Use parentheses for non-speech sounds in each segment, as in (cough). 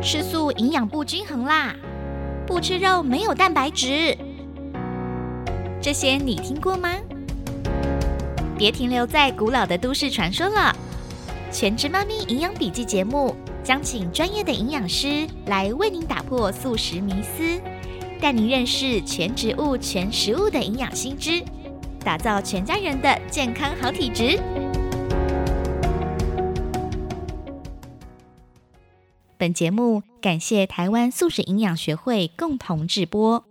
吃素营养不均衡啦，不吃肉没有蛋白质，这些你听过吗？别停留在古老的都市传说了，全职妈咪营养笔记节目将请专业的营养师来为您打破素食迷思，带您认识全植物、全食物的营养新知，打造全家人的健康好体质。本节目感谢台湾素食营养学会共同制播。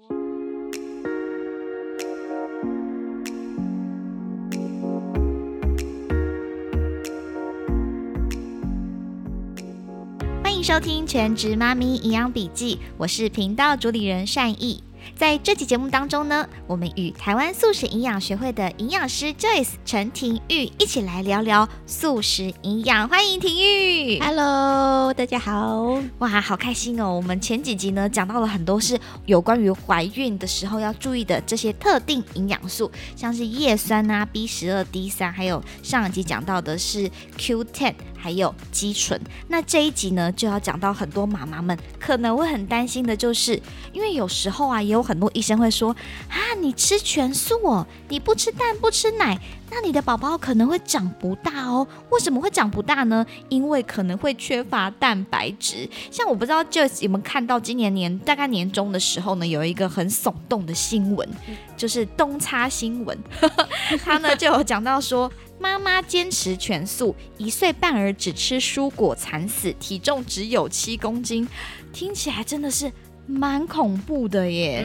欢迎收听《全职妈咪营养笔记》，我是频道主理人善意。在这期节目当中呢，我们与台湾素食营养学会的营养师 Joyce 陈庭玉一起来聊聊素食营养。欢迎庭玉，Hello，大家好！哇，好开心哦！我们前几集呢讲到了很多是有关于怀孕的时候要注意的这些特定营养素，像是叶酸啊、B 十二、D 三，还有上一集讲到的是 Q10，还有肌醇。那这一集呢就要讲到很多妈妈们可能会很担心的，就是因为有时候啊也。有很多医生会说啊，你吃全素哦，你不吃蛋不吃奶，那你的宝宝可能会长不大哦。为什么会长不大呢？因为可能会缺乏蛋白质。像我不知道，就有没有看到今年年大概年中的时候呢，有一个很耸动的新闻，就是东差新闻，(laughs) 他呢就有讲到说，(laughs) 妈妈坚持全素，一岁半儿只吃蔬果惨死，体重只有七公斤，听起来真的是。蛮恐怖的耶！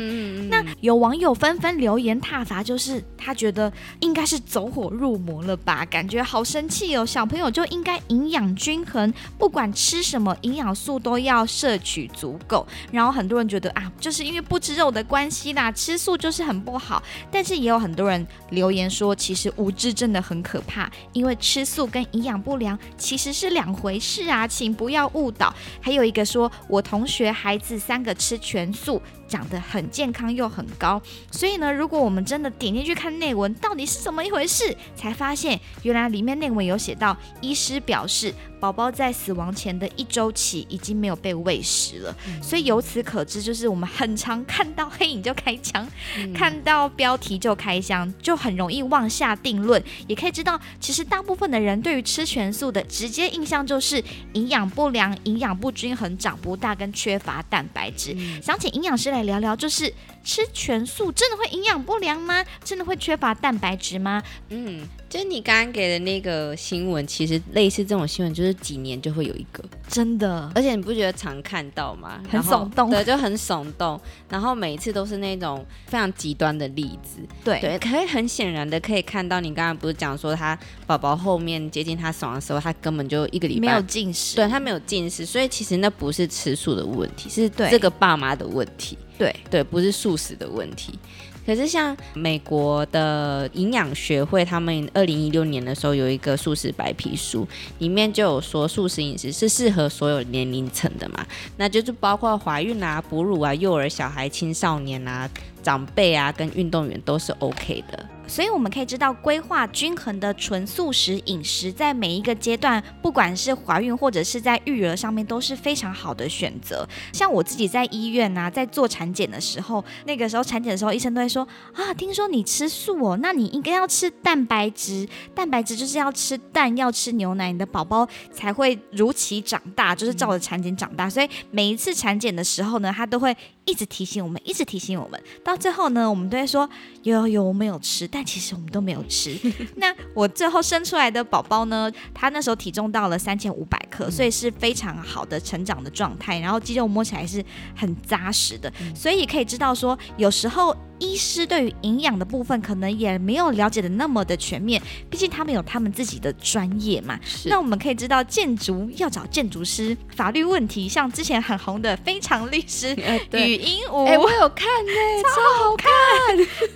那有网友纷纷留言挞伐，就是他觉得应该是走火入魔了吧，感觉好生气哦。小朋友就应该营养均衡，不管吃什么营养素都要摄取足够。然后很多人觉得啊，就是因为不吃肉的关系啦，吃素就是很不好。但是也有很多人留言说，其实无知真的很可怕，因为吃素跟营养不良其实是两回事啊，请不要误导。还有一个说，我同学孩子三个吃。吃全素。长得很健康又很高，所以呢，如果我们真的点进去看内文，到底是怎么一回事，才发现原来里面内文有写到，医师表示宝宝在死亡前的一周起已经没有被喂食了，所以由此可知，就是我们很常看到黑影就开枪，看到标题就开枪，就很容易妄下定论。也可以知道，其实大部分的人对于吃全素的直接印象就是营养不良、营养不均衡、长不大跟缺乏蛋白质。想请营养师来。聊聊，就是吃全素真的会营养不良吗？真的会缺乏蛋白质吗？嗯。就是你刚刚给的那个新闻，其实类似这种新闻，就是几年就会有一个，真的。而且你不觉得常看到吗？很耸动，对，就很耸动。然后每一次都是那种非常极端的例子，对对。可以很显然的可以看到，你刚刚不是讲说他宝宝后面接近他死亡的时候，他根本就一个礼拜没有进食，对他没有进食，所以其实那不是吃素的问题，是这个爸妈的问题，对对，不是素食的问题。可是像美国的营养学会，他们二零一六年的时候有一个素食白皮书，里面就有说素食饮食是适合所有年龄层的嘛，那就是包括怀孕啊、哺乳啊、幼儿、小孩、青少年啊、长辈啊跟运动员都是 OK 的。所以我们可以知道，规划均衡的纯素食饮食，在每一个阶段，不管是怀孕或者是在育儿上面，都是非常好的选择。像我自己在医院啊，在做产检的时候，那个时候产检的时候，医生都会说啊，听说你吃素哦，那你应该要吃蛋白质，蛋白质就是要吃蛋，要吃牛奶，你的宝宝才会如期长大，就是照着产检长大。所以每一次产检的时候呢，他都会一直提醒我们，一直提醒我们，到最后呢，我们都会说有有有，我们有吃。但其实我们都没有吃。(laughs) 那我最后生出来的宝宝呢？他那时候体重到了三千五百克，所以是非常好的成长的状态，然后肌肉摸起来是很扎实的，所以可以知道说，有时候。医师对于营养的部分可能也没有了解的那么的全面，毕竟他们有他们自己的专业嘛。那我们可以知道，建筑要找建筑师，法律问题像之前很红的非常律师语音舞，哎，我有看呢，超好看，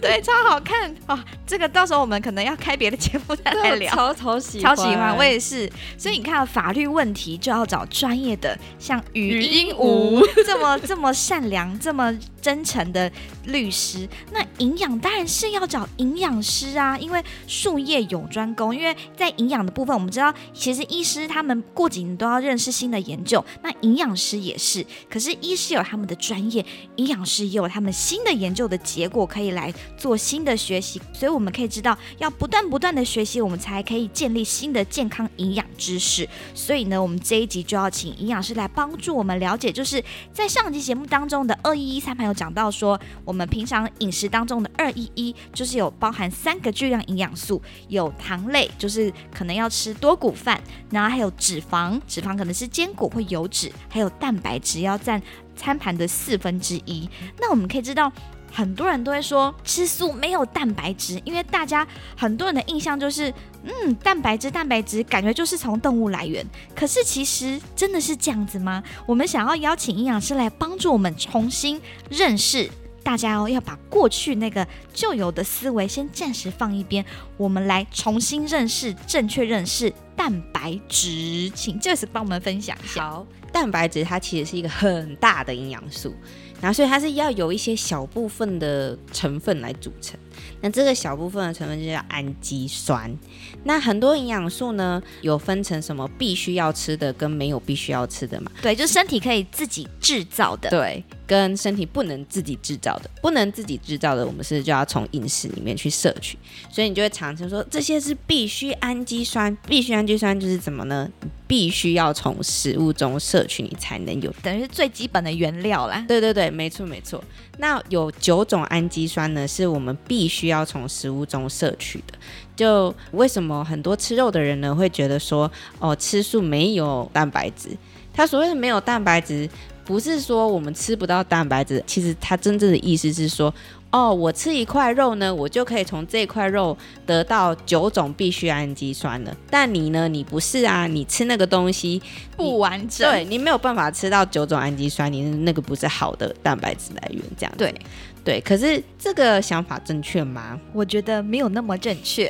对，超好看 (laughs) 哦。这个到时候我们可能要开别的节目再来聊，超超喜超喜欢，我也是。所以你看，法律问题就要找专业的，像语音舞这么这么善良、这么真诚的律师。那营养当然是要找营养师啊，因为术业有专攻。因为在营养的部分，我们知道其实医师他们过几年都要认识新的研究，那营养师也是。可是医师有他们的专业，营养师也有他们新的研究的结果可以来做新的学习，所以我们可以知道要不断不断的学习，我们才可以建立新的健康营养知识。所以呢，我们这一集就要请营养师来帮助我们了解，就是在上集节目当中的二一一三盘有讲到说，我们平常饮饮食当中的二一一就是有包含三个巨量营养素，有糖类，就是可能要吃多谷饭，然后还有脂肪，脂肪可能是坚果或油脂，还有蛋白质要占餐盘的四分之一。那我们可以知道。很多人都会说吃素没有蛋白质，因为大家很多人的印象就是，嗯，蛋白质，蛋白质感觉就是从动物来源。可是其实真的是这样子吗？我们想要邀请营养师来帮助我们重新认识大家哦，要把过去那个旧有的思维先暂时放一边，我们来重新认识、正确认识蛋白质。请 Jess 帮我们分享一下。好，蛋白质它其实是一个很大的营养素。然后，所以它是要有一些小部分的成分来组成。那这个小部分的成分就叫氨基酸。那很多营养素呢，有分成什么必须要吃的跟没有必须要吃的嘛？对，就身体可以自己制造的。对，跟身体不能自己制造的，不能自己制造的，我们是就要从饮食里面去摄取。所以你就会常常说，这些是必须氨基酸。必须氨基酸就是怎么呢？必须要从食物中摄取，你才能有，等于是最基本的原料啦。对对对，没错没错。那有九种氨基酸呢，是我们必须要从食物中摄取的。就为什么很多吃肉的人呢，会觉得说，哦，吃素没有蛋白质？他所谓的没有蛋白质，不是说我们吃不到蛋白质，其实它真正的意思是说。哦，我吃一块肉呢，我就可以从这块肉得到九种必需氨基酸了。但你呢，你不是啊，你吃那个东西不完整，对你没有办法吃到九种氨基酸，你那个不是好的蛋白质来源，这样对对。可是这个想法正确吗？我觉得没有那么正确。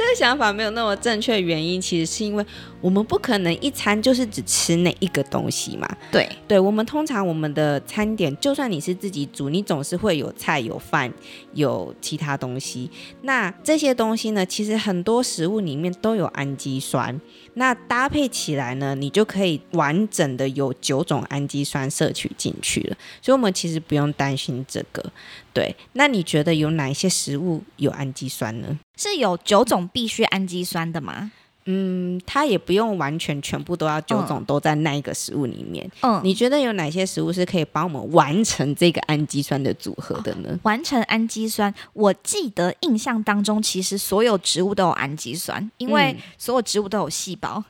这个想法没有那么正确，原因其实是因为我们不可能一餐就是只吃那一个东西嘛。对，对，我们通常我们的餐点，就算你是自己煮，你总是会有菜、有饭、有其他东西。那这些东西呢，其实很多食物里面都有氨基酸。那搭配起来呢，你就可以完整的有九种氨基酸摄取进去了。所以，我们其实不用担心这个。对，那你觉得有哪一些食物有氨基酸呢？是有九种必需氨基酸的吗？嗯，它也不用完全全部都要九种都在那一个食物里面。嗯，你觉得有哪些食物是可以帮我们完成这个氨基酸的组合的呢？完成氨基酸，我记得印象当中，其实所有植物都有氨基酸，因为所有植物都有细胞，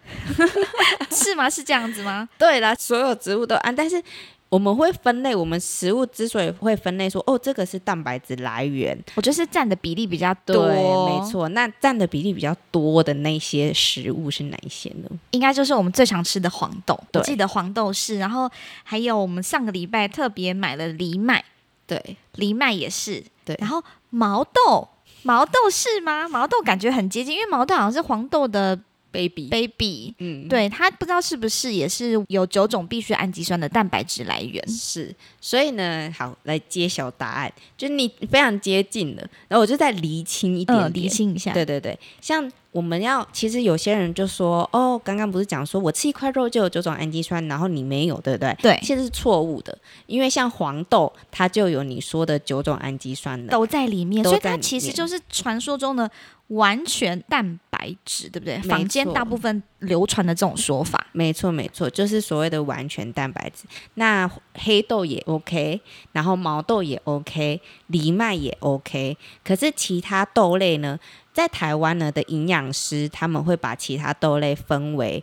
(laughs) 是吗？是这样子吗？对啦，所有植物都氨，但是。我们会分类，我们食物之所以会分类，说哦，这个是蛋白质来源，我觉得是占的比例比较多。对，没错。那占的比例比较多的那些食物是哪一些呢？应该就是我们最常吃的黄豆。我记得黄豆是，然后还有我们上个礼拜特别买了藜麦，对，藜麦也是。对，然后毛豆，毛豆是吗？毛豆感觉很接近，因为毛豆好像是黄豆的。baby，baby，嗯，对，它不知道是不是也是有九种必需氨基酸的蛋白质来源，是，所以呢，好来揭晓答案，就你非常接近了，然后我就再厘清一点，厘清一下，对对对，像我们要，其实有些人就说，哦，刚刚不是讲说我吃一块肉就有九种氨基酸，然后你没有，对不对？对，其实是错误的，因为像黄豆，它就有你说的九种氨基酸的都在里面，所以它其实就是传说中的。完全蛋白质，对不对？坊间大部分流传的这种说法，没错没错，就是所谓的完全蛋白质。那黑豆也 OK，然后毛豆也 OK，藜麦也 OK。可是其他豆类呢，在台湾呢的营养师他们会把其他豆类分为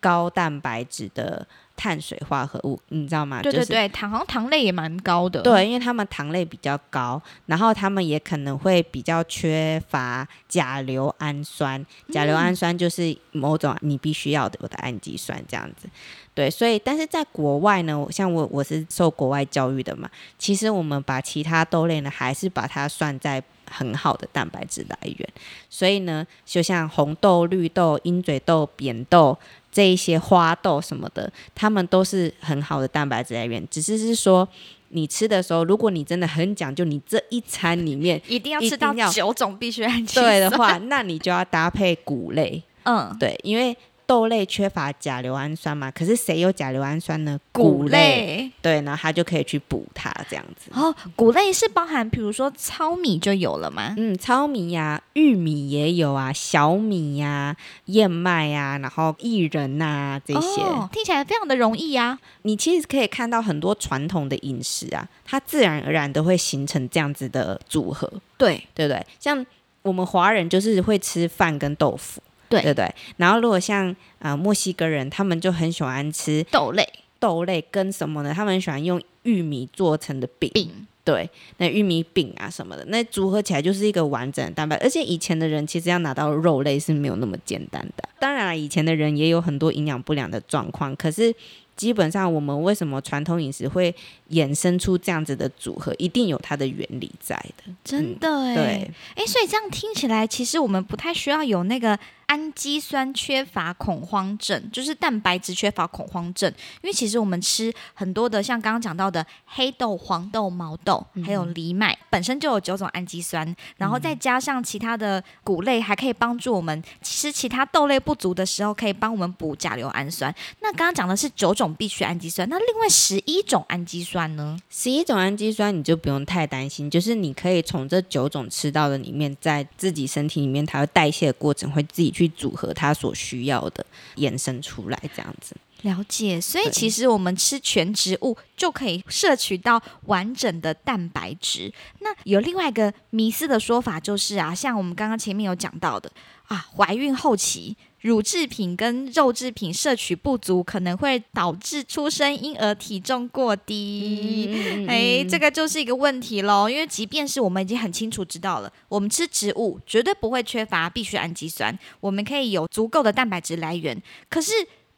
高蛋白质的。碳水化合物，你知道吗？对对对，糖好像糖类也蛮高的。对，因为他们糖类比较高，然后他们也可能会比较缺乏甲硫氨酸。甲硫氨酸就是某种你必须要的有的氨基酸，这样子。对，所以但是在国外呢，像我我是受国外教育的嘛，其实我们把其他豆类呢，还是把它算在很好的蛋白质来源。所以呢，就像红豆、绿豆、鹰嘴豆、扁豆。这一些花豆什么的，它们都是很好的蛋白质来源，只是是说你吃的时候，如果你真的很讲究，你这一餐里面一定要吃到九种必须氨基酸。对的话，那你就要搭配谷类，嗯，对，因为豆类缺乏甲硫氨酸嘛，可是谁有甲硫氨酸呢？谷类。对，然后它就可以去补它这样子。哦，谷类是包含，比如说糙米就有了吗？嗯，糙米呀、玉米也有啊，小米呀、燕麦呀、然后薏仁呐、这些。哦听起来非常的容易啊。你其实可以看到很多传统的饮食啊，它自然而然都会形成这样子的组合，对，对不对？像我们华人就是会吃饭跟豆腐，对对对？然后如果像呃墨西哥人，他们就很喜欢吃豆类豆类跟什么呢？他们很喜欢用玉米做成的饼，饼，对，那玉米饼啊什么的，那组合起来就是一个完整的蛋白。而且以前的人其实要拿到肉类是没有那么简单的。当然了，以前的人也有很多营养不良的状况，可是基本上我们为什么传统饮食会衍生出这样子的组合，一定有它的原理在的。真的哎、对，哎，所以这样听起来，其实我们不太需要有那个氨基酸缺乏恐慌症，就是蛋白质缺乏恐慌症，因为其实我们吃很多的，像刚刚讲到的黑豆、黄豆、毛豆，还有藜麦，本身就有九种氨基酸，然后再加上其他的谷类，还可以帮助我们吃其他豆类不足的时候，可以帮我们补甲硫氨酸。那刚刚讲的是九种必需氨基酸，那另外十一种氨基酸呢？十一种氨基酸你就不用太担心，就是你可以从这九种吃到的里面，在自己身体里面，它的代谢的过程会自己去去组合他所需要的，延伸出来这样子。了解，所以其实我们吃全植物就可以摄取到完整的蛋白质。那有另外一个迷思的说法就是啊，像我们刚刚前面有讲到的啊，怀孕后期乳制品跟肉制品摄取不足，可能会导致出生婴儿体重过低。哎，这个就是一个问题喽，因为即便是我们已经很清楚知道了，我们吃植物绝对不会缺乏必需氨基酸，我们可以有足够的蛋白质来源。可是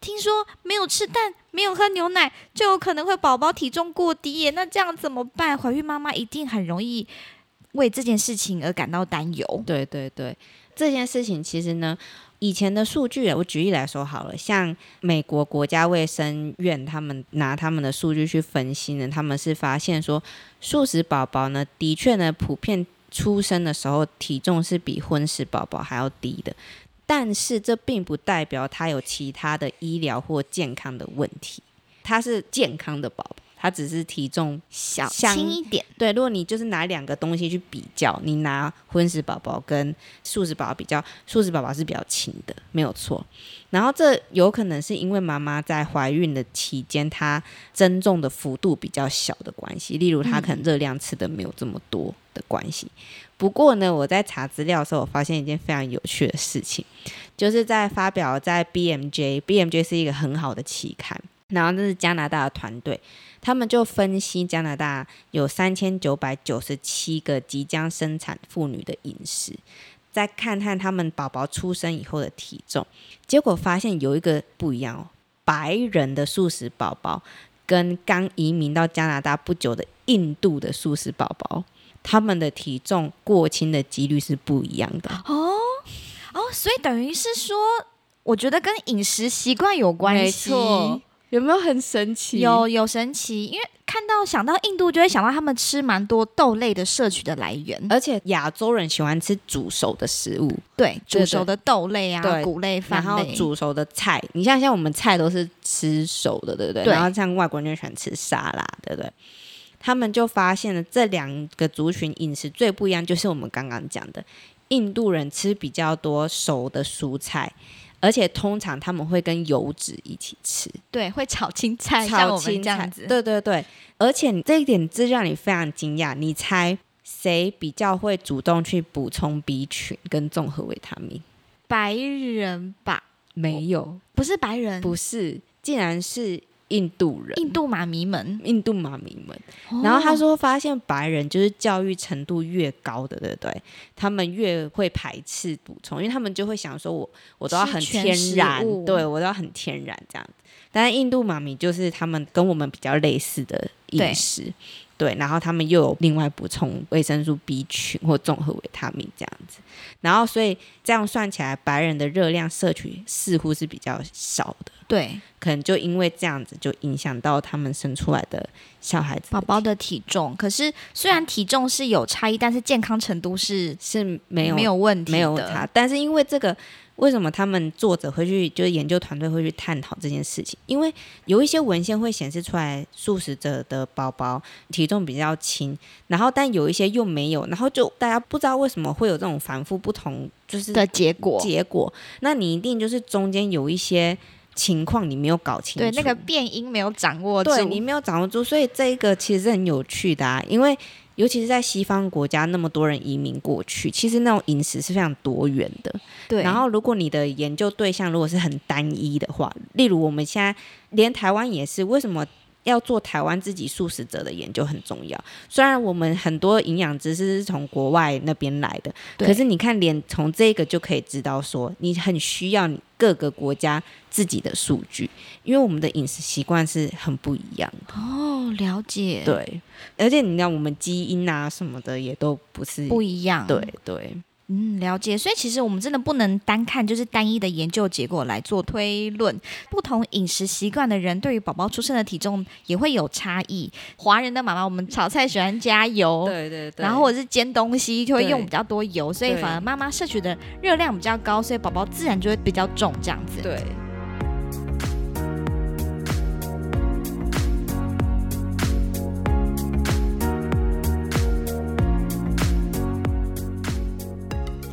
听说没有吃蛋、没有喝牛奶，就有可能会宝宝体重过低耶，那这样怎么办？怀孕妈妈一定很容易为这件事情而感到担忧。对对对，这件事情其实呢，以前的数据，我举例来说好了，像美国国家卫生院他们拿他们的数据去分析呢，他们是发现说，素食宝宝呢，的确呢，普遍出生的时候体重是比荤食宝宝还要低的。但是这并不代表他有其他的医疗或健康的问题，他是健康的宝宝，他只是体重小轻一点，对，如果你就是拿两个东西去比较，你拿荤食宝宝跟素食宝宝比较，素食宝宝是比较轻的，没有错。然后这有可能是因为妈妈在怀孕的期间，她增重的幅度比较小的关系，例如她可能热量吃的没有这么多的关系。不过呢，我在查资料的时候，我发现一件非常有趣的事情，就是在发表在 BMJ，BMJ 是一个很好的期刊，然后这是加拿大的团队，他们就分析加拿大有三千九百九十七个即将生产妇女的饮食，再看看他们宝宝出生以后的体重，结果发现有一个不一样哦，白人的素食宝宝跟刚移民到加拿大不久的印度的素食宝宝，他们的体重过轻的几率是不一样的。哦哦，所以等于是说，我觉得跟饮食习惯有关没系。错有没有很神奇？有有神奇，因为看到想到印度，就会想到他们吃蛮多豆类的摄取的来源。而且亚洲人喜欢吃煮熟的食物，对，煮熟的豆类啊，对谷类、饭然后，煮熟的菜，你像像我们菜都是吃熟的，对不对？对然后像外国人就喜欢吃沙拉，对不对？他们就发现了这两个族群饮食最不一样，就是我们刚刚讲的，印度人吃比较多熟的蔬菜，而且通常他们会跟油脂一起吃，对，会炒青菜，炒青菜这样子。对对对，而且这一点这让你非常惊讶，你猜谁比较会主动去补充 B 群跟综合维他命？白人吧，没有，不是白人，不是，竟然是印度人。印度妈咪们。印度妈咪们，然后他哦，说，发现白人就是教育程度越高的，对不对？他们越会排斥补充，因为他们就会想说我我都要很天然，对我都要很天然这样子。但是印度妈咪就是他们跟我们比较类似的饮食。对，然后他们又有另外补充维生素 B 群或综合维他命这样子，然后所以这样算起来，白人的热量摄取似乎是比较少的。对，可能就因为这样子，就影响到他们生出来的小孩子宝宝的体重。可是虽然体重是有差异，但是健康程度是是没有没有问题没有的差，但是因为这个。为什么他们作者会去，就是研究团队会去探讨这件事情？因为有一些文献会显示出来，素食者的宝宝体重比较轻，然后但有一些又没有，然后就大家不知道为什么会有这种反复不同，就是的结果。结果，那你一定就是中间有一些情况你没有搞清楚，对那个变音没有掌握住，对你没有掌握住，所以这个其实是很有趣的啊，因为。尤其是在西方国家，那么多人移民过去，其实那种饮食是非常多元的。对。然后，如果你的研究对象如果是很单一的话，例如我们现在连台湾也是，为什么要做台湾自己素食者的研究很重要？虽然我们很多营养知识是从国外那边来的，可是你看，连从这个就可以知道说，你很需要你各个国家自己的数据，因为我们的饮食习惯是很不一样的。哦，了解。对。而且你知道，我们基因啊什么的也都不是不一样。对对，嗯，了解。所以其实我们真的不能单看就是单一的研究结果来做推论。不同饮食习惯的人，对于宝宝出生的体重也会有差异。华人的妈妈，我们炒菜喜欢加油，对对对，然后或者是煎东西就会用比较多油，所以反而妈妈摄取的热量比较高，所以宝宝自然就会比较重这样子。对。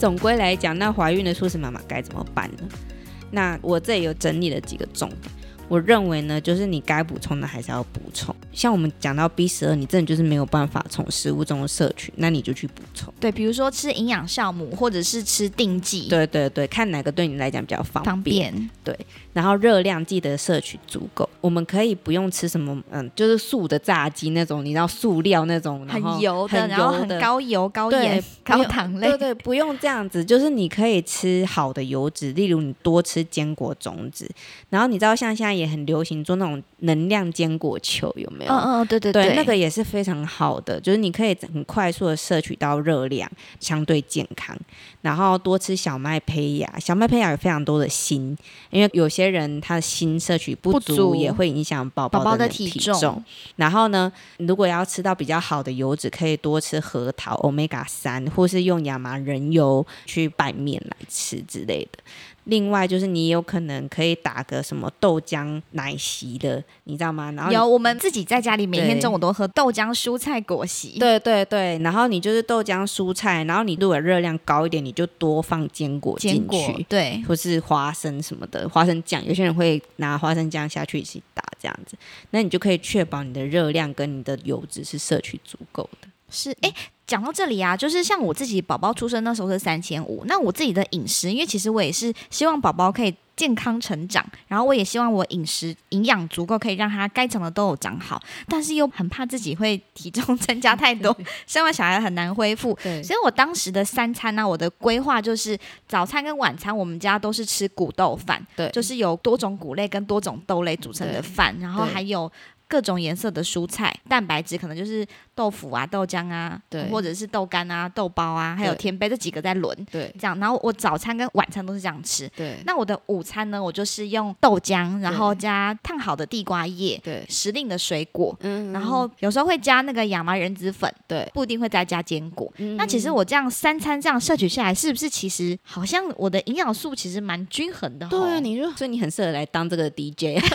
总归来讲，那怀孕的素食妈妈该怎么办呢？那我这里有整理了几个重点。我认为呢，就是你该补充的还是要补充。像我们讲到 B 十二，你真的就是没有办法从食物中摄取，那你就去补充。对，比如说吃营养酵母，或者是吃定剂。对对对，看哪个对你来讲比较方方便。对，然后热量记得摄取足够。我们可以不用吃什么，嗯，就是素的炸鸡那种，你知道塑料那种，很油的，然后很高油、高盐、高糖类。对对，不用这样子，就是你可以吃好的油脂，例如你多吃坚果种子。然后你知道，像现在也很流行做那种能量坚果球，有没有？嗯嗯，对对对，那个也是非常好的，就是你可以很快速的摄取到热量，相对健康。然后多吃小麦胚芽，小麦胚芽有非常多的锌，因为有些人他的锌摄取不足，也会影响宝宝的体重。然后呢，如果要吃到比较好的油脂，可以多吃核桃、omega 三，或是用亚麻仁油去拌面来吃之类的。另外就是你有可能可以打个什么豆浆奶昔的，你知道吗？然后有我们自己在家里每天中午都喝豆浆蔬菜果昔。对对对，然后你就是豆浆蔬菜，然后你如果热量高一点，你就多放坚果进去，对，或是花生什么的花生酱，有些人会拿花生酱下去一起打这样子，那你就可以确保你的热量跟你的油脂是摄取足够的。是哎。讲到这里啊，就是像我自己宝宝出生那时候是三千五，那我自己的饮食，因为其实我也是希望宝宝可以健康成长，然后我也希望我饮食营养足够，可以让他该长的都有长好，但是又很怕自己会体重增加太多，(laughs) 生完小孩很难恢复。对，所以我当时的三餐呢，我的规划就是早餐跟晚餐我们家都是吃谷豆饭，对，就是有多种谷类跟多种豆类组成的饭，然后还有。各种颜色的蔬菜，蛋白质可能就是豆腐啊、豆浆啊，对，或者是豆干啊、豆包啊，还有甜杯这几个在轮，对，这样。然后我早餐跟晚餐都是这样吃，对。那我的午餐呢，我就是用豆浆，然后加烫好的地瓜叶，对，时令的水果，嗯，然后有时候会加那个亚麻仁籽粉，对，不一定会再加坚果。那其实我这样三餐这样摄取下来，是不是其实好像我的营养素其实蛮均衡的？对啊，你说，所以你很适合来当这个 DJ。(laughs)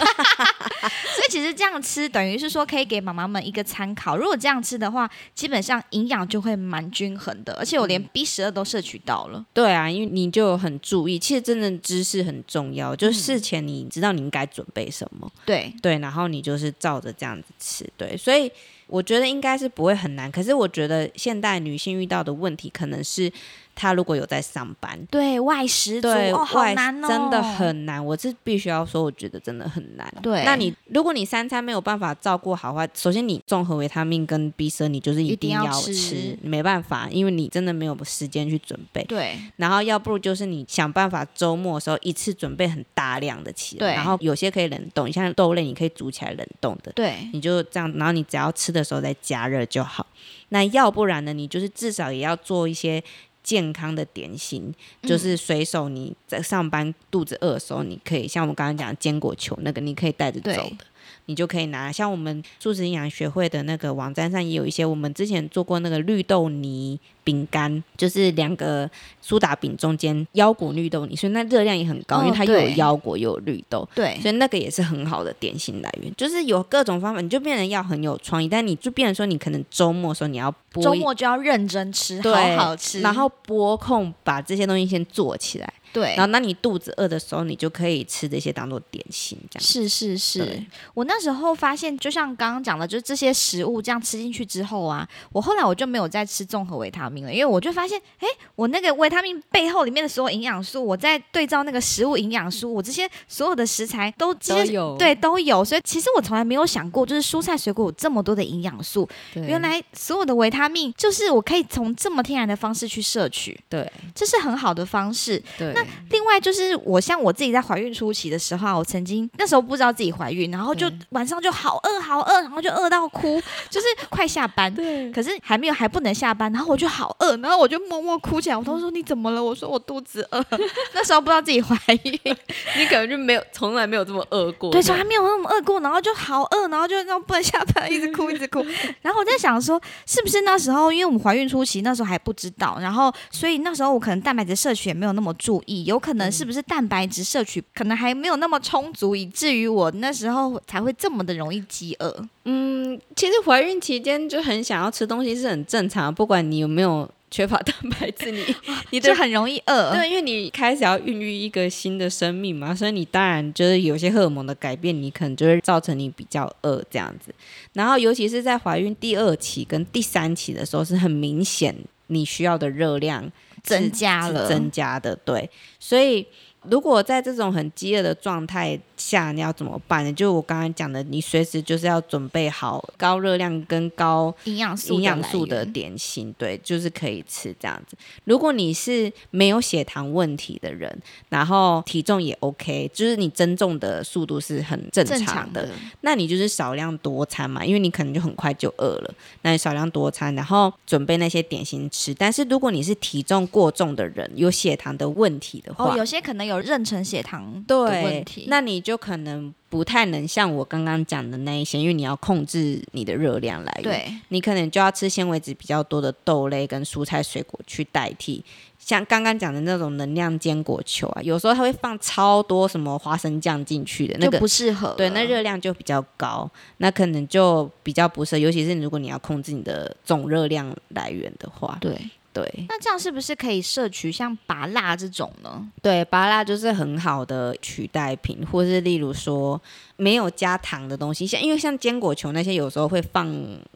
其实这样吃，等于是说可以给妈妈们一个参考。如果这样吃的话，基本上营养就会蛮均衡的，而且我连 B 十二都摄取到了。对啊，因为你就很注意，其实真的知识很重要，就是事前你知道你应该准备什么。对对，然后你就是照着这样子吃。对，所以我觉得应该是不会很难。可是我觉得现代女性遇到的问题可能是。他如果有在上班，对外食族对哦，好外难哦，真的很难。我是必须要说，我觉得真的很难。对那你如果你三餐没有办法照顾好的话，首先你综合维他命跟 B 十二，你就是一定定要要吃吃，没办法，因为你真的没有时间去准备。对然后要不如就是你想办法周末的时候一次准备很大量的起来，对然后有些可以冷冻，像豆类你可以煮起来冷冻的，对你就这样，然后你只要吃的时候再加热就好。那要不然呢，你就是至少也要做一些健康的点心，就是随手你在上班肚子饿的时候，你可以像我们刚刚讲的坚果球那个，你可以带着走的。你就可以拿，像我们素食营养学会的那个网站上也有一些，我们之前做过那个绿豆泥饼干，就是两个苏打饼中间腰果绿豆泥，所以那热量也很高，哦因为它又有腰果又有绿豆，对所以那个也是很好的点心来源，就是有各种方法，你就变成要很有创意，但你就变成说你可能周末的时候你要拨一周末就要认真吃，好好吃，然后拨空把这些东西先做起来，对。然后那你肚子饿的时候，你就可以吃这些当做点心，这样。是是是，我那时候发现，就像刚刚讲的，就是这些食物这样吃进去之后啊，我后来我就没有再吃综合维他命了，因为我就发现，哎，我那个维他命背后里面的所有营养素，我在对照那个食物营养素，我这些所有的食材都都有。对都有，所以其实我从来没有想过，就是蔬菜水果有这么多的营养素，原来所有的维他命就是我可以从这么天然的方式去摄取，对。这是很好的方式。对另外就是我像我自己在怀孕初期的时候啊，我曾经那时候不知道自己怀孕，然后就晚上就好饿好饿，然后就饿到哭，(laughs) 就是快下班。对可是还没有还不能下班，然后我就好饿，然后我就默默哭起来。我同事说你怎么了？我说我肚子饿。(laughs) 那时候不知道自己怀孕，(laughs) 你可能就没有从来没有这么饿过，对，从来没有那么饿过，然后就好饿，然后就那种不能下班，一直哭一直哭。然后我在想说，是不是那时候因为我们怀孕初期那时候还不知道，然后所以那时候我可能蛋白质摄取也没有那么注意，有可能是不是蛋白质摄取可能还没有那么充足，以至于我那时候才会这么的容易饥饿。嗯，其实怀孕期间就很想要吃东西是很正常的，不管你有没有缺乏 (laughs) 蛋白质，你 (laughs) 你的就很容易饿。对，因为你开始要孕育一个新的生命嘛，所以你当然就是有些荷尔蒙的改变，你可能就会造成你比较饿这样子。然后尤其是在怀孕第二期跟第三期的时候，是很明显你需要的热量是增加了增加的，对，所以。如果在这种很饥饿的状态下，你要怎么办呢？就我刚刚讲的，你随时就是要准备好高热量跟高营养素营养素的点心，对，就是可以吃这样子。如果你是没有血糖问题的人，然后体重也 OK，就是你增重的速度是很正正常的，常的，那你就是少量多餐嘛，因为你可能就很快就饿了，那你少量多餐，然后准备那些点心吃。但是如果你是体重过重的人，有血糖的问题的话，哦，有些可能有妊娠血糖的问对题，，那你就可能不太能像我刚刚讲的那一些，因为你要控制你的热量来源。对你可能就要吃纤维质比较多的豆类跟蔬菜水果去代替。像刚刚讲的那种能量坚果球啊，有时候它会放超多什么花生酱进去的，那个不适合。对，那热量就比较高，那可能就比较不适合，尤其是如果你要控制你的总热量来源的话，对。对那这样是不是可以摄取像拔蜡这种呢？对，拔蜡就是很好的取代品，或是例如说没有加糖的东西，像因为像坚果球那些有时候会放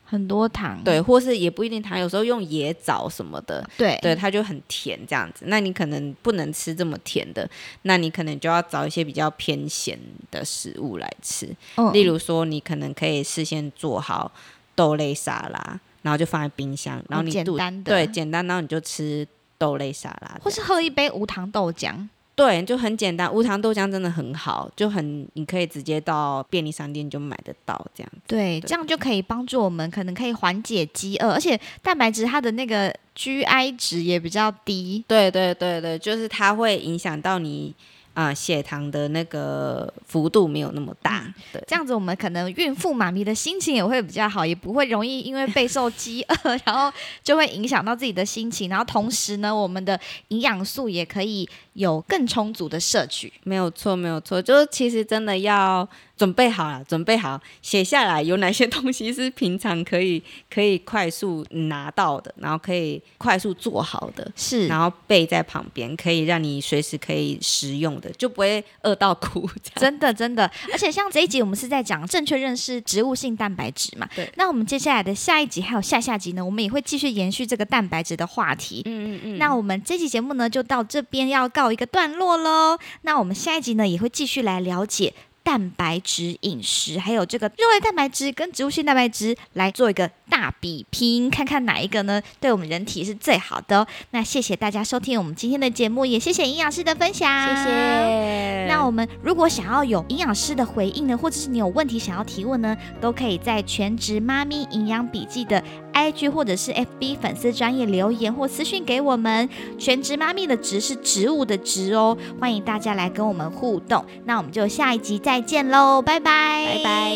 很多糖，对，或是也不一定糖，有时候用椰枣什么的，对对，它就很甜这样子。那你可能不能吃这么甜的，那你可能就要找一些比较偏咸的食物来吃。嗯例如说，你可能可以事先做好豆类沙拉，然后就放在冰箱，然后哦你肚简单的对简单，然后你就吃豆类沙拉，或是喝一杯无糖豆浆，对，就很简单。无糖豆浆真的很好，就很你可以直接到便利商店就买得到这样子。对，对这样就可以帮助我们，可能可以缓解饥饿，而且蛋白质它的那个 GI 值也比较低。对对对对，就是它会影响到你啊、呃血糖的那个幅度没有那么大。嗯对，这样子，我们可能孕妇妈咪的心情也会比较好，也不会容易因为备受饥饿，(laughs) 然后就会影响到自己的心情。然后同时呢，我们的营养素也可以有更充足的摄取。没有错，没有错，就是其实真的要准备好了，准备好写下来有哪些东西是平常可以 (laughs) 可以快速拿到的，然后可以快速做好的，是，然后备在旁边，可以让你随时可以食用的，就不会饿到哭。真的，真的，而且像这一集我们是在讲正确认识植物性蛋白质嘛，对。那我们接下来的下一集还有下下集呢，我们也会继续延续这个蛋白质的话题。嗯嗯嗯。那我们这期节目呢，就到这边要告一个段落喽。那我们下一集呢，也会继续来了解。蛋白质饮食，还有这个肉类蛋白质跟植物性蛋白质来做一个大比拼，看看哪一个呢对我们人体是最好的。那谢谢大家收听我们今天的节目，也谢谢营养师的分享，谢谢。那我们如果想要有营养师的回应呢，或者是你有问题想要提问呢，都可以在全职妈咪营养笔记的 IG 或者是 FB 粉丝专业留言或私讯给我们。全职妈咪的“职”是植物的“植”哦，欢迎大家来跟我们互动。那我们就下一集再。再见喽，拜拜，拜拜。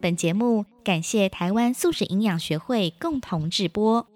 本节目感谢台湾素食营养学会共同制播。